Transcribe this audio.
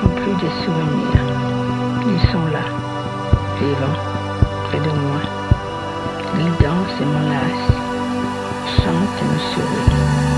sont plus des souvenirs. Ils sont là, vivants, près de moi. Ils dansent et m'enlacent, chantent et me sourient.